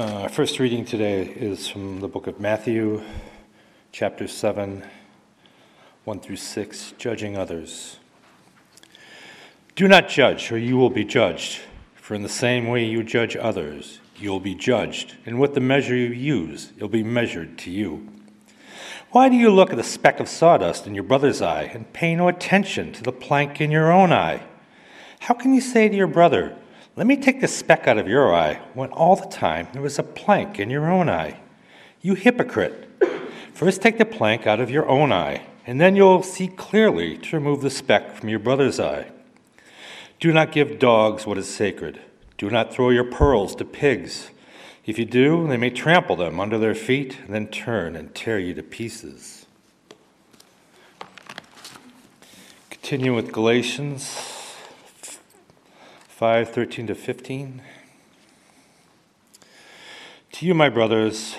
Uh, our first reading today is from the book of Matthew, chapter 7, 1 through 6, judging others. Do not judge, or you will be judged. For in the same way you judge others, you will be judged, and with the measure you use, it will be measured to you. Why do you look at the speck of sawdust in your brother's eye and pay no attention to the plank in your own eye? How can you say to your brother, Let me take the speck out of your eye, when all the time there was a plank in your own eye? You hypocrite! First take the plank out of your own eye, and then you'll see clearly to remove the speck from your brother's eye. Do not give dogs what is sacred. Do not throw your pearls to pigs. If you do, they may trample them under their feet and then turn and tear you to pieces. Continue with Galatians 5:13 to 15. To you, my brothers,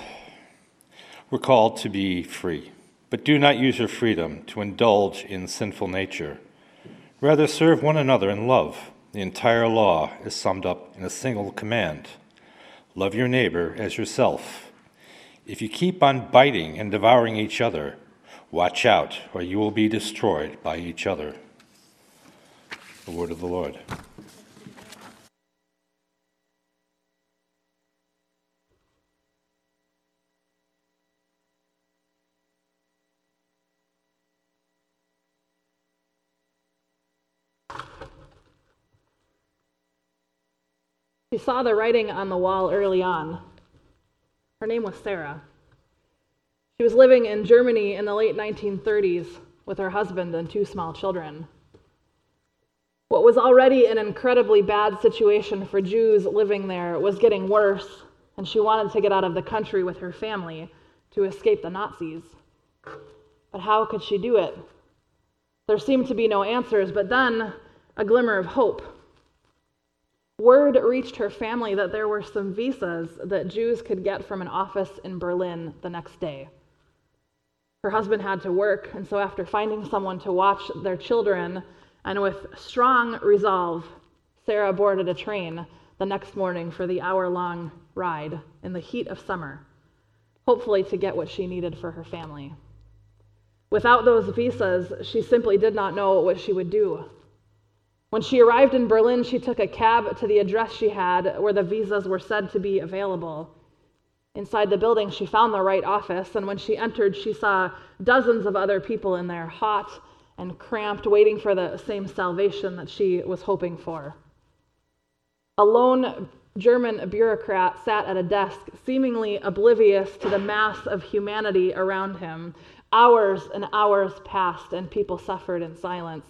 we're called to be free, but do not use your freedom to indulge in sinful nature. Rather, serve one another in love. The entire law is summed up in a single command Love your neighbor as yourself. If you keep on biting and devouring each other, watch out, or you will be destroyed by each other. The word of the Lord. Saw the writing on the wall early on. Her name was Sarah. She was living in Germany in the late 1930s with her husband and two small children. What was already an incredibly bad situation for Jews living there was getting worse, and she wanted to get out of the country with her family to escape the Nazis. But how could she do it? There seemed to be no answers, but then a glimmer of hope. Word reached her family that there were some visas that Jews could get from an office in Berlin the next day. Her husband had to work, and so after finding someone to watch their children, and with strong resolve, Sarah boarded a train the next morning for the hour long ride in the heat of summer, hopefully to get what she needed for her family. Without those visas, she simply did not know what she would do. When she arrived in Berlin, she took a cab to the address she had where the visas were said to be available. Inside the building, she found the right office, and when she entered, she saw dozens of other people in there, hot and cramped, waiting for the same salvation that she was hoping for. A lone German bureaucrat sat at a desk, seemingly oblivious to the mass of humanity around him. Hours and hours passed, and people suffered in silence.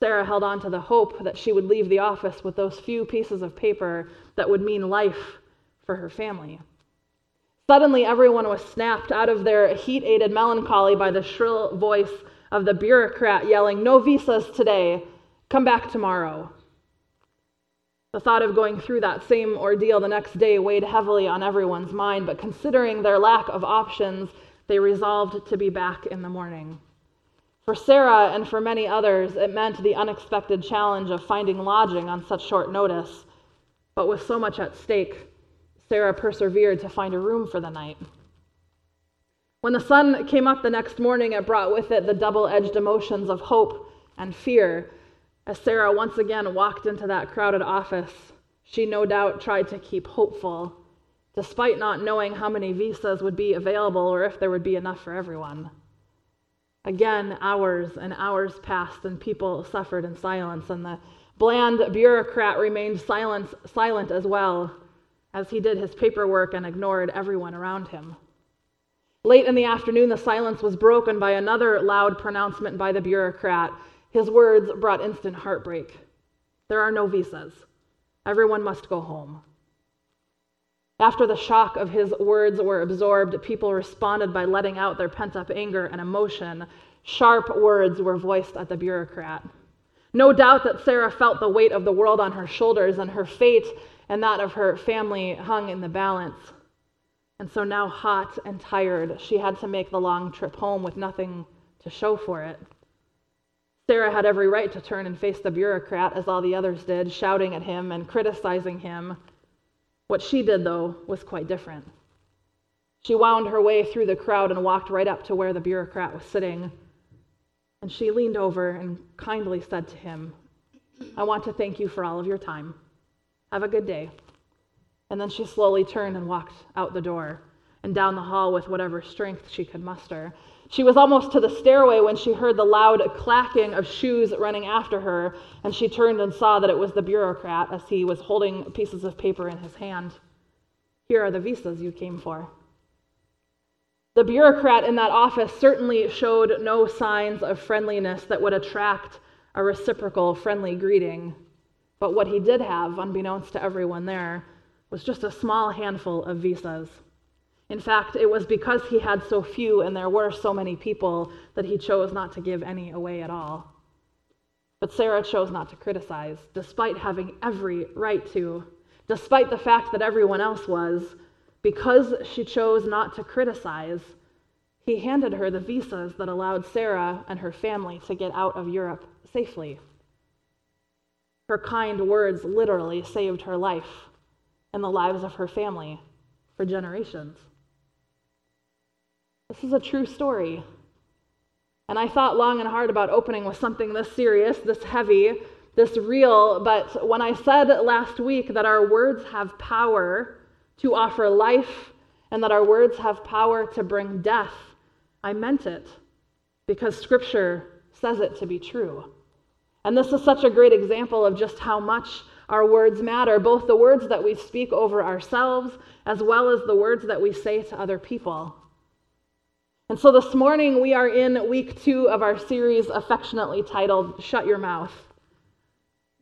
Sarah held on to the hope that she would leave the office with those few pieces of paper that would mean life for her family. Suddenly, everyone was snapped out of their heat aided melancholy by the shrill voice of the bureaucrat yelling, No visas today, come back tomorrow. The thought of going through that same ordeal the next day weighed heavily on everyone's mind, but considering their lack of options, they resolved to be back in the morning. For Sarah and for many others, it meant the unexpected challenge of finding lodging on such short notice. But with so much at stake, Sarah persevered to find a room for the night. When the sun came up the next morning, it brought with it the double edged emotions of hope and fear. As Sarah once again walked into that crowded office, she no doubt tried to keep hopeful, despite not knowing how many visas would be available or if there would be enough for everyone. Again, hours and hours passed, and people suffered in silence, and the bland bureaucrat remained silent, silent as well as he did his paperwork and ignored everyone around him. Late in the afternoon, the silence was broken by another loud pronouncement by the bureaucrat. His words brought instant heartbreak. There are no visas. Everyone must go home. After the shock of his words were absorbed, people responded by letting out their pent up anger and emotion. Sharp words were voiced at the bureaucrat. No doubt that Sarah felt the weight of the world on her shoulders, and her fate and that of her family hung in the balance. And so now, hot and tired, she had to make the long trip home with nothing to show for it. Sarah had every right to turn and face the bureaucrat, as all the others did, shouting at him and criticizing him What she did, though, was quite different. She wound her way through the crowd and walked right up to where the bureaucrat was sitting. And she leaned over and kindly said to him, I want to thank you for all of your time. Have a good day. And then she slowly turned and walked out the door and down the hall with whatever strength she could muster. She was almost to the stairway when she heard the loud clacking of shoes running after her, and she turned and saw that it was the bureaucrat as he was holding pieces of paper in his hand. Here are the visas you came for. The bureaucrat in that office certainly showed no signs of friendliness that would attract a reciprocal friendly greeting. But what he did have, unbeknownst to everyone there, was just a small handful of visas. In fact, it was because he had so few and there were so many people that he chose not to give any away at all. But Sarah chose not to criticize, despite having every right to, despite the fact that everyone else was. Because she chose not to criticize, he handed her the visas that allowed Sarah and her family to get out of Europe safely. Her kind words literally saved her life and the lives of her family for generations. This is a true story. And I thought long and hard about opening with something this serious, this heavy, this real, but when I said last week that our words have power to offer life and that our words have power to bring death, I meant it because Scripture says it to be true. And this is such a great example of just how much our words matter, both the words that we speak over ourselves as well as the words that we say to other people. And so this morning we are in week two of our series affectionately titled Shut Your Mouth.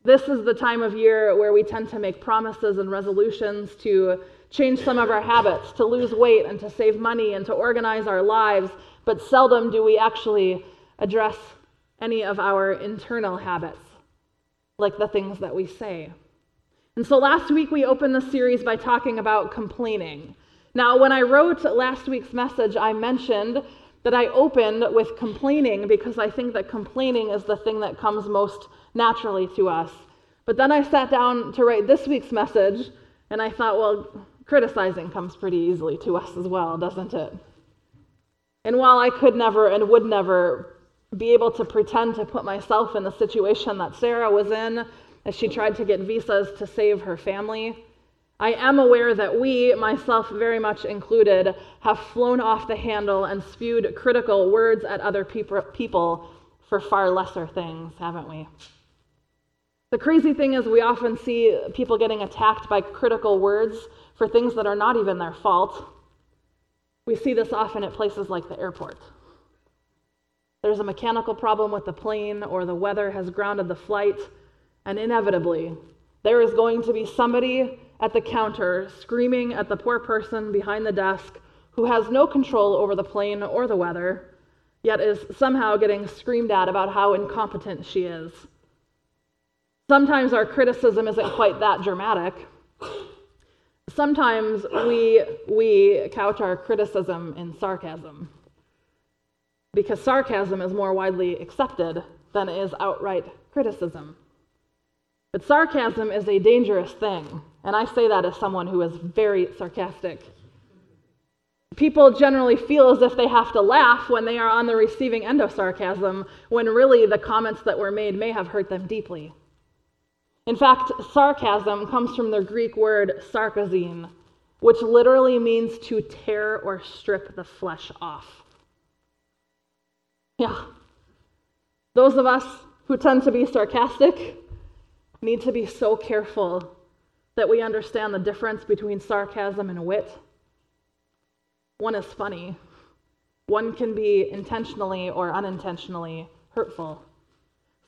This is the time of year where we tend to make promises and resolutions to change some of our habits, to lose weight and to save money and to organize our lives, but seldom do we actually address any of our internal habits, like the things that we say. And so last week we opened the series by talking about complaining. Now, when I wrote last week's message, I mentioned that I opened with complaining because I think that complaining is the thing that comes most naturally to us. But then I sat down to write this week's message, and I thought, well, criticizing comes pretty easily to us as well, doesn't it? And while I could never and would never be able to pretend to put myself in the situation that Sarah was in as she tried to get visas to save her family, I am aware that we, myself very much included, have flown off the handle and spewed critical words at other people for far lesser things, haven't we? The crazy thing is, we often see people getting attacked by critical words for things that are not even their fault. We see this often at places like the airport. There's a mechanical problem with the plane, or the weather has grounded the flight, and inevitably, there is going to be somebody at the counter screaming at the poor person behind the desk who has no control over the plane or the weather, yet is somehow getting screamed at about how incompetent she is. Sometimes our criticism isn't quite that dramatic. Sometimes we, we couch our criticism in sarcasm because sarcasm is more widely accepted than is outright criticism. But sarcasm is a dangerous thing, and I say that as someone who is very sarcastic. People generally feel as if they have to laugh when they are on the receiving end of sarcasm, when really the comments that were made may have hurt them deeply. In fact, sarcasm comes from the Greek word sarkazein, which literally means to tear or strip the flesh off. Yeah. Those of us who tend to be sarcastic need to be so careful that we understand the difference between sarcasm and wit. One is funny, one can be intentionally or unintentionally hurtful.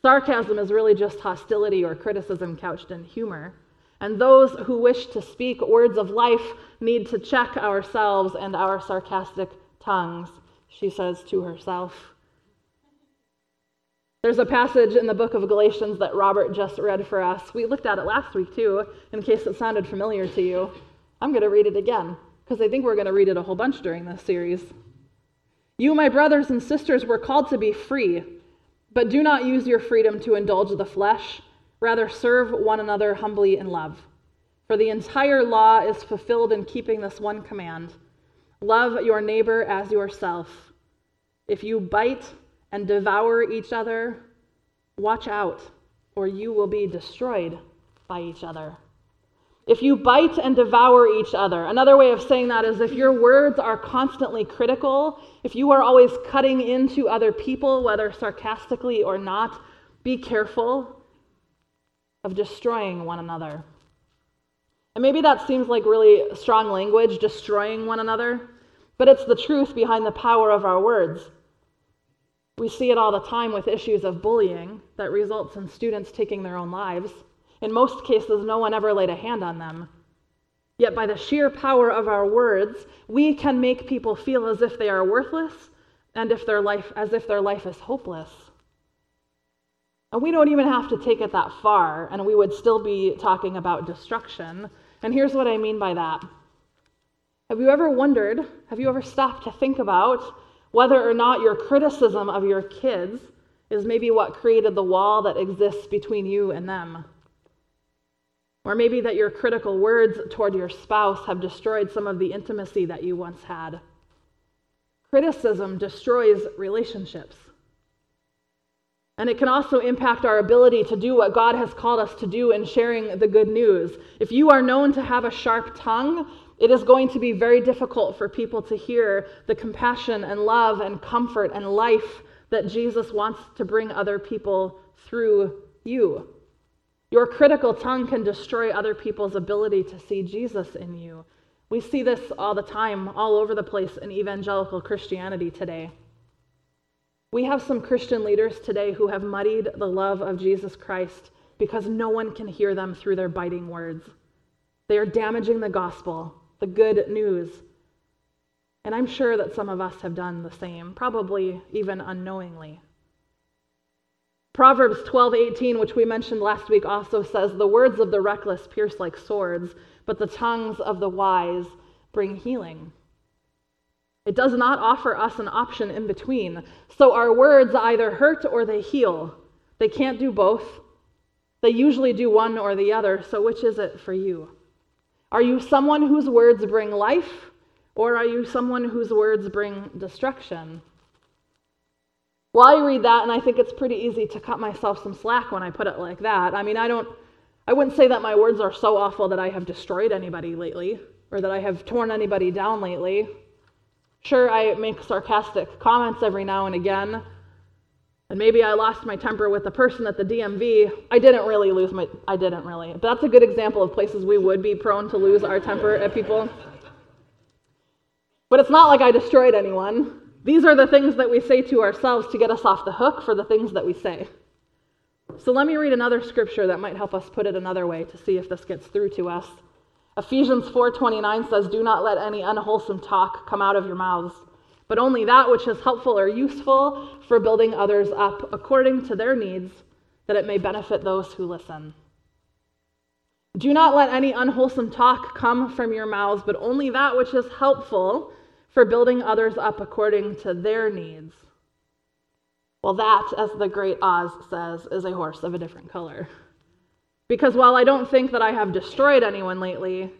Sarcasm is really just hostility or criticism couched in humor. And those who wish to speak words of life need to check ourselves and our sarcastic tongues, she says to herself. There's a passage in the book of Galatians that Robert just read for us. We looked at it last week too, in case it sounded familiar to you. I'm going to read it again, because I think we're going to read it a whole bunch during this series. You, my brothers and sisters, were called to be free, but do not use your freedom to indulge the flesh. Rather, serve one another humbly in love. For the entire law is fulfilled in keeping this one command love your neighbor as yourself. If you bite and devour each other, watch out, or you will be destroyed by each other. If you bite and devour each other, another way of saying that is if your words are constantly critical, if you are always cutting into other people, whether sarcastically or not, be careful of destroying one another. And maybe that seems like really strong language, destroying one another, but it's the truth behind the power of our words. We see it all the time with issues of bullying that results in students taking their own lives. In most cases, no one ever laid a hand on them. Yet, by the sheer power of our words, we can make people feel as if they are worthless and if their life, as if their life is hopeless. And we don't even have to take it that far, and we would still be talking about destruction. And here's what I mean by that. Have you ever wondered, have you ever stopped to think about whether or not your criticism of your kids is maybe what created the wall that exists between you and them? Or maybe that your critical words toward your spouse have destroyed some of the intimacy that you once had. Criticism destroys relationships. And it can also impact our ability to do what God has called us to do in sharing the good news. If you are known to have a sharp tongue, it is going to be very difficult for people to hear the compassion and love and comfort and life that Jesus wants to bring other people through you. Your critical tongue can destroy other people's ability to see Jesus in you. We see this all the time, all over the place in evangelical Christianity today. We have some Christian leaders today who have muddied the love of Jesus Christ because no one can hear them through their biting words. They are damaging the gospel, the good news. And I'm sure that some of us have done the same, probably even unknowingly. Proverbs 12:18, which we mentioned last week, also says, "The words of the reckless pierce like swords, but the tongues of the wise bring healing." It does not offer us an option in between. So our words either hurt or they heal. They can't do both. They usually do one or the other. So which is it for you? Are you someone whose words bring life, or are you someone whose words bring destruction? Well, I read that and I think it's pretty easy to cut myself some slack when I put it like that. I mean, I don't I wouldn't say that my words are so awful that I have destroyed anybody lately or that I have torn anybody down lately. Sure, I make sarcastic comments every now and again. And maybe I lost my temper with the person at the DMV. I didn't really lose my I didn't really. But that's a good example of places we would be prone to lose our temper at people. But it's not like I destroyed anyone. These are the things that we say to ourselves to get us off the hook for the things that we say. So let me read another scripture that might help us put it another way to see if this gets through to us. Ephesians 4:29 says, "Do not let any unwholesome talk come out of your mouths, but only that which is helpful or useful for building others up according to their needs, that it may benefit those who listen." Do not let any unwholesome talk come from your mouths, but only that which is helpful for building others up according to their needs. Well, that, as the great Oz says, is a horse of a different color. Because while I don't think that I have destroyed anyone lately,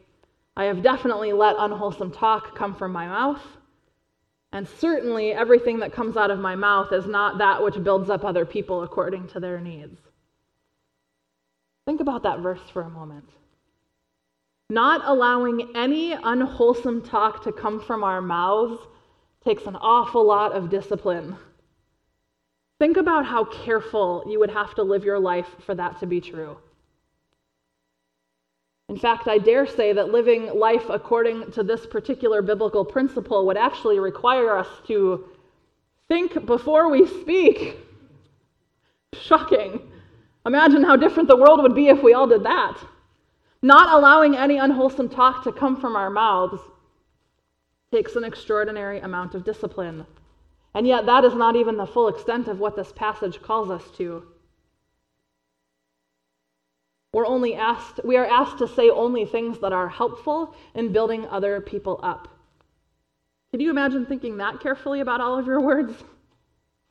I have definitely let unwholesome talk come from my mouth. And certainly, everything that comes out of my mouth is not that which builds up other people according to their needs. Think about that verse for a moment. Not allowing any unwholesome talk to come from our mouths takes an awful lot of discipline. Think about how careful you would have to live your life for that to be true. In fact, I dare say that living life according to this particular biblical principle would actually require us to think before we speak. Shocking. Imagine how different the world would be if we all did that. Not allowing any unwholesome talk to come from our mouths takes an extraordinary amount of discipline. And yet, that is not even the full extent of what this passage calls us to. We're only asked, we are asked to say only things that are helpful in building other people up. Can you imagine thinking that carefully about all of your words?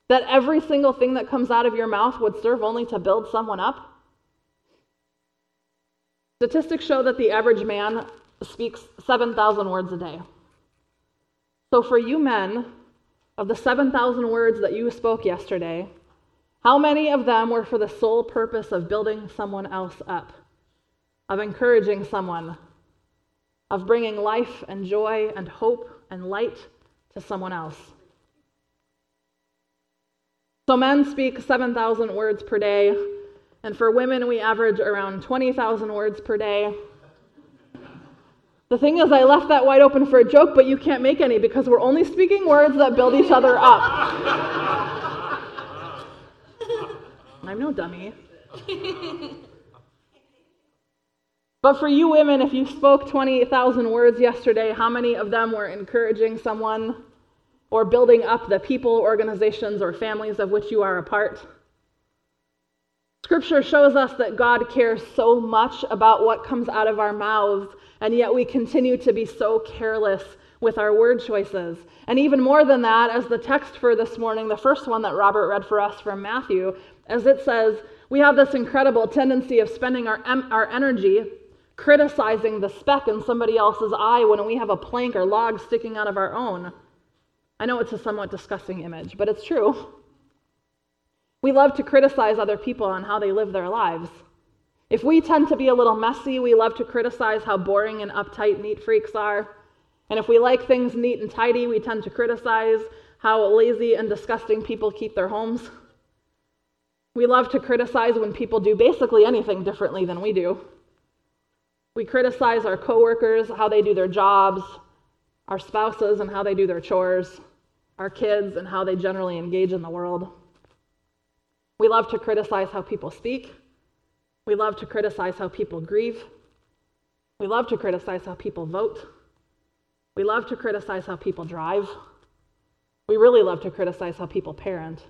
That every single thing that comes out of your mouth would serve only to build someone up? Statistics show that the average man speaks 7,000 words a day. So, for you men, of the 7,000 words that you spoke yesterday, how many of them were for the sole purpose of building someone else up, of encouraging someone, of bringing life and joy and hope and light to someone else? So, men speak 7,000 words per day, and for women, we average around 20,000 words per day. The thing is, I left that wide open for a joke, but you can't make any because we're only speaking words that build each other up. I'm no dummy. but for you women, if you spoke 20,000 words yesterday, how many of them were encouraging someone or building up the people, organizations, or families of which you are a part? Scripture shows us that God cares so much about what comes out of our mouths, and yet we continue to be so careless with our word choices. And even more than that, as the text for this morning, the first one that Robert read for us from Matthew, as it says, we have this incredible tendency of spending our, our energy criticizing the speck in somebody else's eye when we have a plank or log sticking out of our own. I know it's a somewhat disgusting image, but it's true. We love to criticize other people on how they live their lives. If we tend to be a little messy, we love to criticize how boring and uptight neat freaks are. And if we like things neat and tidy, we tend to criticize how lazy and disgusting people keep their homes. We love to criticize when people do basically anything differently than we do. We criticize our coworkers, how they do their jobs, our spouses, and how they do their chores, our kids, and how they generally engage in the world. We love to criticize how people speak. We love to criticize how people grieve. We love to criticize how people vote. We love to criticize how people drive. We really love to criticize how people parent.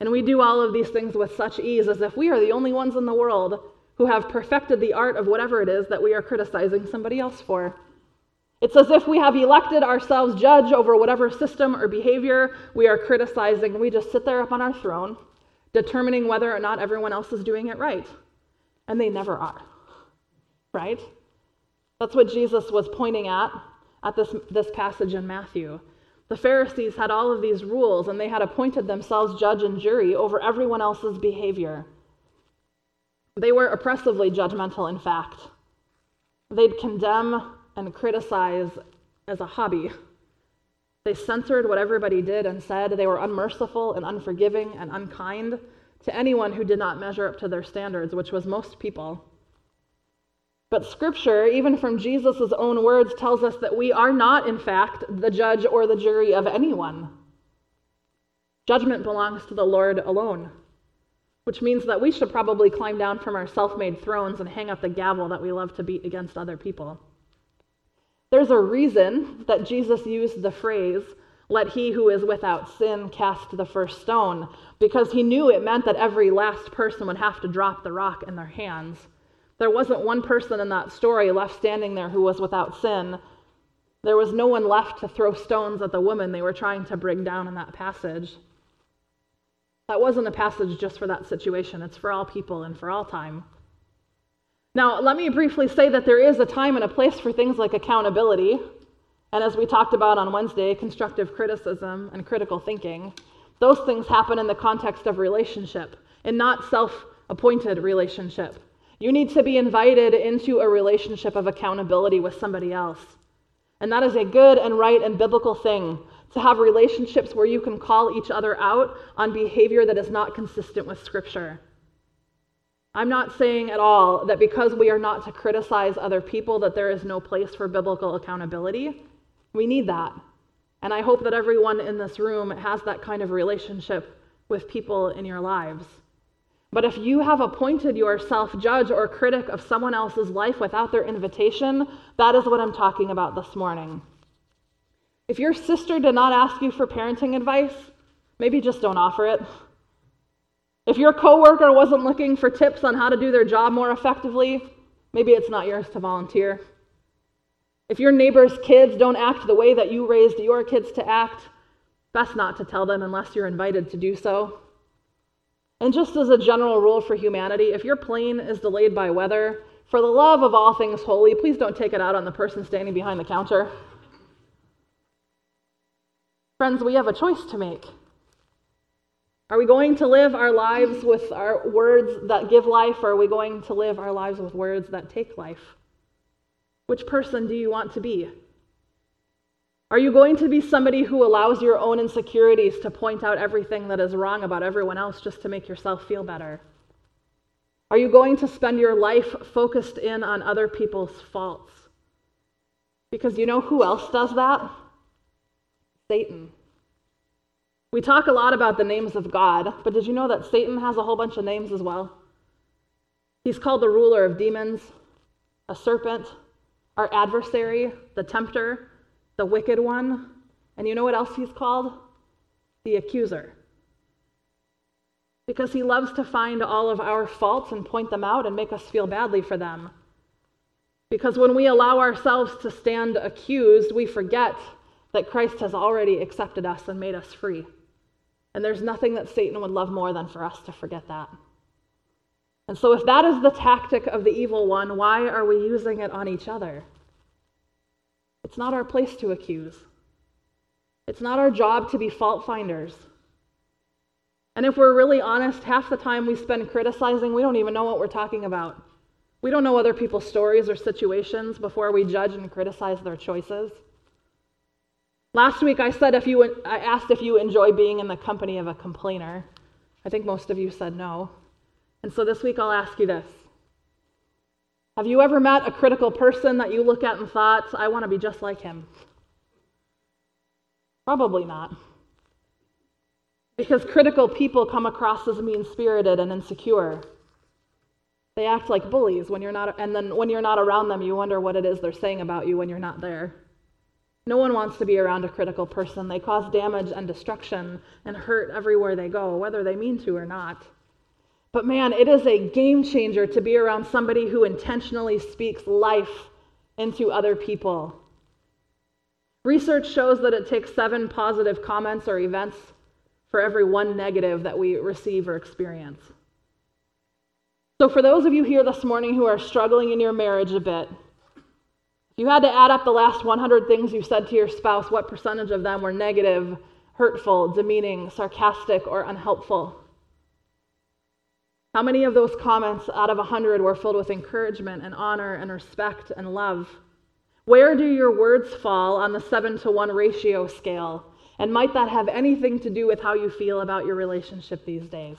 And we do all of these things with such ease as if we are the only ones in the world who have perfected the art of whatever it is that we are criticizing somebody else for. It's as if we have elected ourselves judge over whatever system or behavior we are criticizing. We just sit there up on our throne, determining whether or not everyone else is doing it right. And they never are. Right? That's what Jesus was pointing at at this, this passage in Matthew. The Pharisees had all of these rules, and they had appointed themselves judge and jury over everyone else's behavior. They were oppressively judgmental, in fact. They'd condemn and criticize as a hobby. They censored what everybody did and said. They were unmerciful and unforgiving and unkind to anyone who did not measure up to their standards, which was most people. But scripture, even from Jesus' own words, tells us that we are not, in fact, the judge or the jury of anyone. Judgment belongs to the Lord alone, which means that we should probably climb down from our self made thrones and hang up the gavel that we love to beat against other people. There's a reason that Jesus used the phrase, let he who is without sin cast the first stone, because he knew it meant that every last person would have to drop the rock in their hands. There wasn't one person in that story left standing there who was without sin. There was no one left to throw stones at the woman they were trying to bring down in that passage. That wasn't a passage just for that situation, it's for all people and for all time. Now, let me briefly say that there is a time and a place for things like accountability, and as we talked about on Wednesday, constructive criticism and critical thinking. Those things happen in the context of relationship and not self appointed relationship. You need to be invited into a relationship of accountability with somebody else. And that is a good and right and biblical thing to have relationships where you can call each other out on behavior that is not consistent with Scripture. I'm not saying at all that because we are not to criticize other people that there is no place for biblical accountability. We need that. And I hope that everyone in this room has that kind of relationship with people in your lives. But if you have appointed yourself judge or critic of someone else's life without their invitation, that is what I'm talking about this morning. If your sister did not ask you for parenting advice, maybe just don't offer it. If your coworker wasn't looking for tips on how to do their job more effectively, maybe it's not yours to volunteer. If your neighbor's kids don't act the way that you raised your kids to act, best not to tell them unless you're invited to do so. And just as a general rule for humanity, if your plane is delayed by weather, For the love of all things holy, please don't take it out on the person standing behind the counter. Friends, we have a choice to make. Are we going to live our lives with our words that give life, or are we going to live our lives with words that take life? Which person do you want to be? Are you going to be somebody who allows your own insecurities to point out everything that is wrong about everyone else just to make yourself feel better? Are you going to spend your life focused in on other people's faults? Because you know who else does that? Satan. We talk a lot about the names of God, but did you know that Satan has a whole bunch of names as well? He's called the ruler of demons, a serpent, our adversary, the tempter, the wicked one. And you know what else he's called? The accuser. Because he loves to find all of our faults and point them out and make us feel badly for them. Because when we allow ourselves to stand accused, we forget that Christ has already accepted us and made us free. And there's nothing that Satan would love more than for us to forget that. And so, if that is the tactic of the evil one, why are we using it on each other? It's not our place to accuse. It's not our job to be fault finders. And if we're really honest, half the time we spend criticizing, we don't even know what we're talking about. We don't know other people's stories or situations before we judge and criticize their choices. Last week I said if you I asked if you enjoy being in the company of a complainer. I think most of you said no. And so this week I'll ask you this. Have you ever met a critical person that you look at and thought, I want to be just like him? Probably not. Because critical people come across as mean spirited and insecure. They act like bullies when you're not, and then when you're not around them, you wonder what it is they're saying about you when you're not there. No one wants to be around a critical person. They cause damage and destruction and hurt everywhere they go, whether they mean to or not. But man, it is a game changer to be around somebody who intentionally speaks life into other people. Research shows that it takes seven positive comments or events for every one negative that we receive or experience. So, for those of you here this morning who are struggling in your marriage a bit, if you had to add up the last 100 things you said to your spouse, what percentage of them were negative, hurtful, demeaning, sarcastic, or unhelpful? How many of those comments out of 100 were filled with encouragement and honor and respect and love? Where do your words fall on the 7 to 1 ratio scale? And might that have anything to do with how you feel about your relationship these days?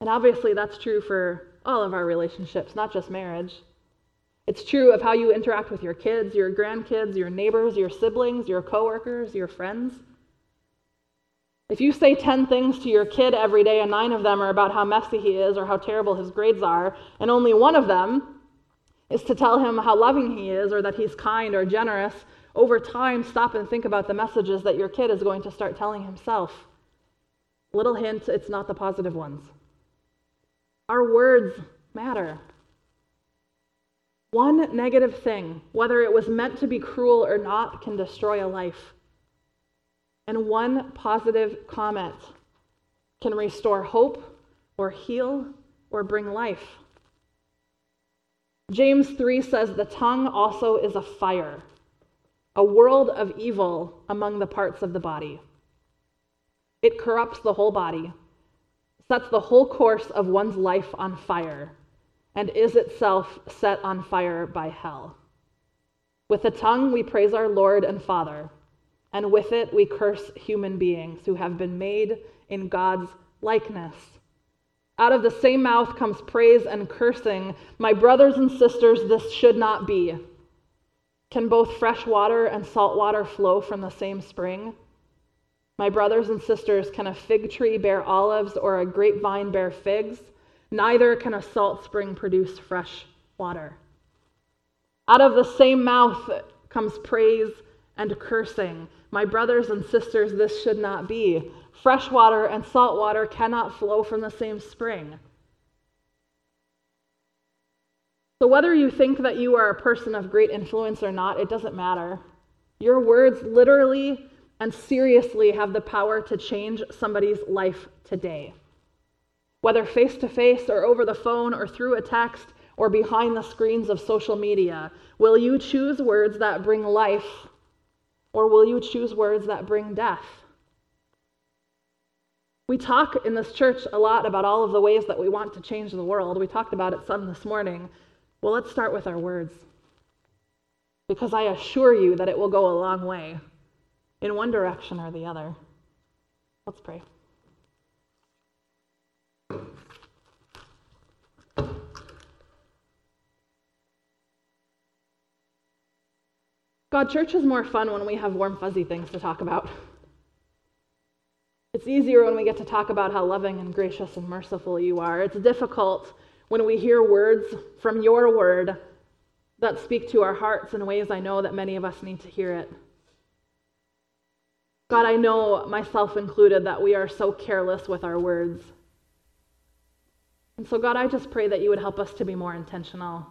And obviously, that's true for all of our relationships, not just marriage. It's true of how you interact with your kids, your grandkids, your neighbors, your siblings, your coworkers, your friends. If you say 10 things to your kid every day and nine of them are about how messy he is or how terrible his grades are, and only one of them is to tell him how loving he is or that he's kind or generous, over time, stop and think about the messages that your kid is going to start telling himself. Little hint, it's not the positive ones. Our words matter. One negative thing, whether it was meant to be cruel or not, can destroy a life. And one positive comment can restore hope or heal or bring life. James 3 says the tongue also is a fire, a world of evil among the parts of the body. It corrupts the whole body, sets the whole course of one's life on fire and is itself set on fire by hell. With the tongue we praise our Lord and Father, and with it we curse human beings who have been made in God's likeness. Out of the same mouth comes praise and cursing. My brothers and sisters, this should not be. Can both fresh water and salt water flow from the same spring? My brothers and sisters, can a fig tree bear olives or a grapevine bear figs? Neither can a salt spring produce fresh water. Out of the same mouth comes praise and cursing. My brothers and sisters, this should not be. Fresh water and salt water cannot flow from the same spring. So, whether you think that you are a person of great influence or not, it doesn't matter. Your words literally and seriously have the power to change somebody's life today. whether face to face or over the phone or through a text or behind the screens of social media? Will you choose words that bring life or will you choose words that bring death? We talk in this church a lot about all of the ways that we want to change the world. We talked about it some this morning. Well, let's start with our words. Because I assure you that it will go a long way in one direction or the other. Let's pray. God, church is more fun when we have warm, fuzzy things to talk about. It's easier when we get to talk about how loving and gracious and merciful you are. It's difficult when we hear words from your word that speak to our hearts in ways I know that many of us need to hear it. God, I know, myself included, that we are so careless with our words. And so, God, I just pray that you would help us to be more intentional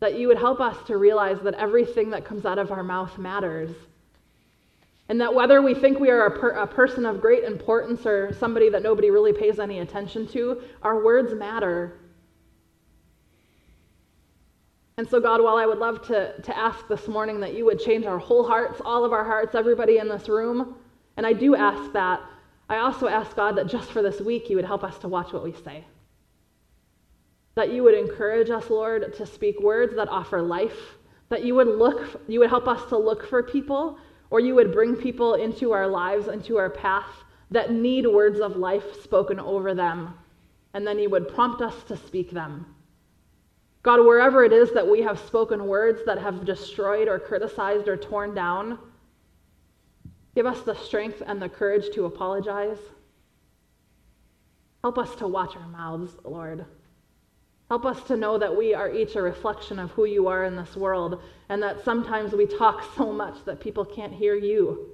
that you would help us to realize that everything that comes out of our mouth matters. And that whether we think we are a, per- a, person of great importance or somebody that nobody really pays any attention to, our words matter. And so, God, while I would love to, to ask this morning that you would change our whole hearts, all of our hearts, everybody in this room, and I do ask that, I also ask, God, that just for this week, you would help us to watch what we say. That you would encourage us, Lord, to speak words that offer life. That you would look, you would help us to look for people, or you would bring people into our lives, into our path that need words of life spoken over them. And then you would prompt us to speak them. God, wherever it is that we have spoken words that have destroyed or criticized or torn down, give us the strength and the courage to apologize. Help us to watch our mouths, Lord. Help us to know that we are each a reflection of who you are in this world, and that sometimes we talk so much that people can't hear you.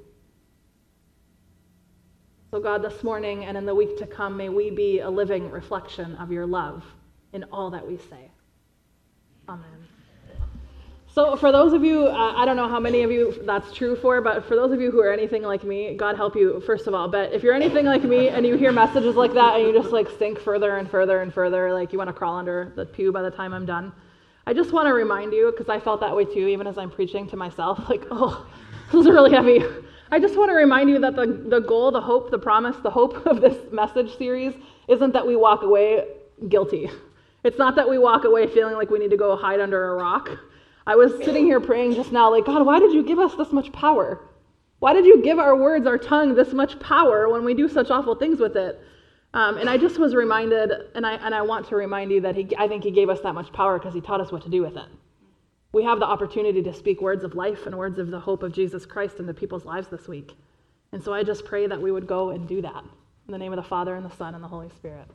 So, God, this morning and in the week to come, may we be a living reflection of your love in all that we say. Amen. So, for those of you, uh, I don't know how many of you that's true for, but for those of you who are anything like me, God help you, first of all. But if you're anything like me and you hear messages like that and you just like sink further and further and further, like you want to crawl under the pew by the time I'm done, I just want to remind you, because I felt that way too, even as I'm preaching to myself, like, oh, this is really heavy. I just want to remind you that the, the goal, the hope, the promise, the hope of this message series isn't that we walk away guilty. It's not that we walk away feeling like we need to go hide under a rock. I was sitting here praying just now, like, God, why did you give us this much power? Why did you give our words, our tongue, this much power when we do such awful things with it? Um, and I just was reminded, and I, and I want to remind you that he, I think he gave us that much power because he taught us what to do with it. We have the opportunity to speak words of life and words of the hope of Jesus Christ into people's lives this week. And so I just pray that we would go and do that. In the name of the Father, and the Son, and the Holy Spirit.